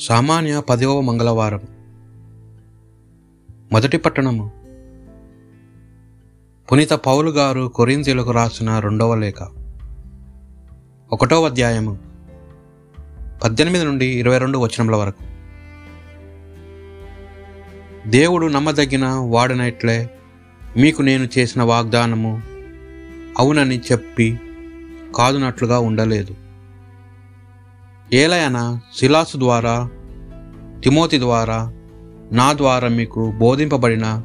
సామాన్య పదవ మంగళవారం. మొదటి పట్టణము. పునీత పౌలు గారు కొరింతీలకు రాసిన రెండవ లేఖ. ఒకటవ అధ్యాయము. పద్దెనిమిది నుండి ఇరవై రెండు వచనముల వరకు. దేవుడు నమ్మదగిన వాడినట్లే మీకు నేను చేసిన వాగ్దానము అవునని చెప్పి కాదునట్లుగా ఉండలేదు. ఏలయన శిలాసు ద్వారా తిమోతి ద్వారా నా ద్వారా మీకు బోధింపబడిన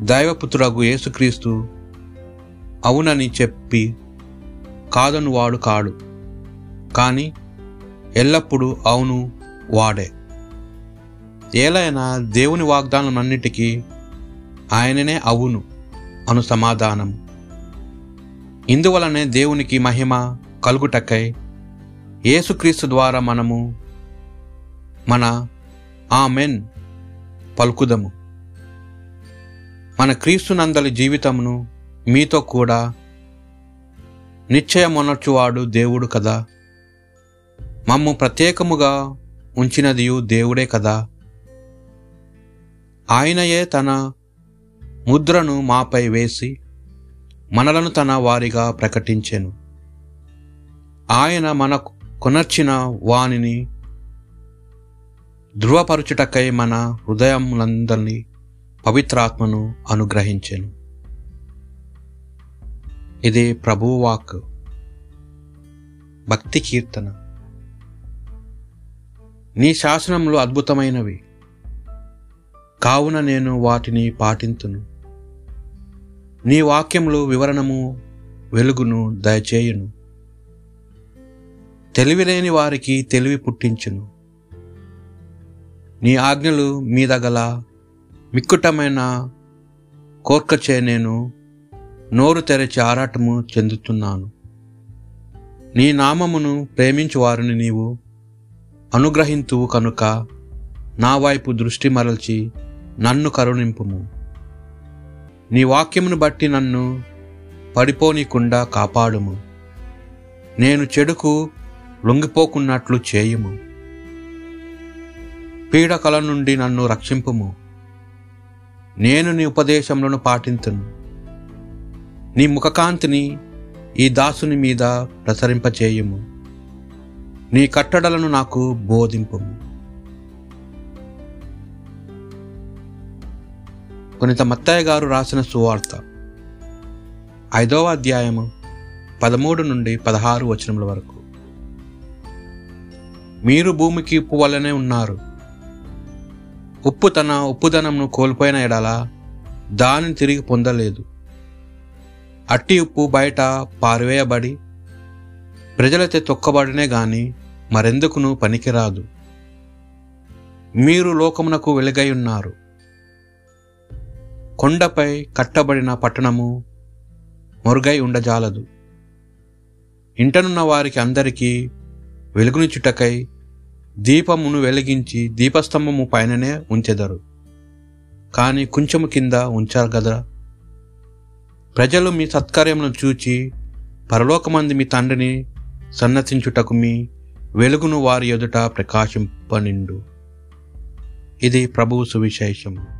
దైవపుత్రుడగు యేసుక్రీస్తు అవునని చెప్పి కాదను వాడు కాడు కానీ ఎల్లప్పుడూ అవును వాడే. ఏలైనా దేవుని వాగ్దానమన్నిటికీ ఆయననే అవును అను సమాధానం. ఇందువలనే దేవునికి మహిమ కలుగుటకై యేసుక్రీస్తు ద్వారా మనము మన ఆమెన్ పలుకుదము. మన క్రీస్తునందలి జీవితమును మీతో కూడా నిశ్చయమొనర్చువాడు దేవుడు కదా. మమ్ము ప్రత్యేకముగా ఉంచినదియు దేవుడే కదా. ఆయనయే తన ముద్రను మాపై వేసి మనలను తన వారిగా ప్రకటించెను. ఆయన మనకు కొనర్చిన వానిని ధృవపరుచుటకై మన హృదయములందరినీ పవిత్రాత్మను అనుగ్రహించెను. ఇది ప్రభువాక్ భక్తి కీర్తన. నీ శాసనములు అద్భుతమైనవి. కావున నేను వాటిని పాటింతును. నీ వాక్యములు వివరణము వెలుగును దయచేయును. తెలివిలేని వారికి తెలివి పుట్టించును. నీ ఆజ్ఞలు మీద గల మిక్కుటమైన కోర్కచే నేను నోరు తెరచి ఆరాటము చెందుతున్నాను. నీ నామమును ప్రేమించు వారిని నీవు అనుగ్రహింతువు కనుక నా వైపు దృష్టి మరల్చి నన్ను కరుణింపుము. నీ వాక్యమును బట్టి నన్ను పడిపోనీకుండా కాపాడుము. నేను చెడుకు లొంగిపోకున్నట్లు చేయుము. పీడకల నుండి నన్ను రక్షింపుము. నేను నీ ఉపదేశములను పాటింతును. నీ ముఖకాంతిని ఈ దాసుని మీద ప్రసరింపచేయుము. నీ కట్టడలను నాకు బోధింపుము. కొనిత మత్తయ్య గారు రాసిన సువార్త ఐదవ అధ్యాయము పదమూడు నుండి పదహారు వచనముల వరకు. మీరు భూమికి ఉప్పు వల్లనే ఉన్నారు. ఉప్పు తన ఉప్పుదనంను కోల్పోయిన ఎడల దానిని తిరిగి పొందలేదు. అట్టి ఉప్పు బయట పారివేయబడి ప్రజలైతే తొక్కబడినే గాని మరెందుకును పనికిరాదు. మీరు లోకమునకు వెలుగై ఉన్నారు. కొండపై కట్టబడిన పట్టణము మొరుగై ఉండజాలదు. ఇంటనున్న వారికి అందరికీ వెలుగునిచుటకై దీపమును వెలిగించి దీపస్తంభము పైననే ఉంచెదరు. కానీ కొంచెము కింద ఉంచారు కదా ప్రజలు మీ సత్కార్యమును చూచి పరలోకమంది మీ తండ్రిని సన్నతించుటకు మీ వెలుగును వారి ఎదుట ప్రకాశింపనిండు ఇది ప్రభువు సువిశేషము.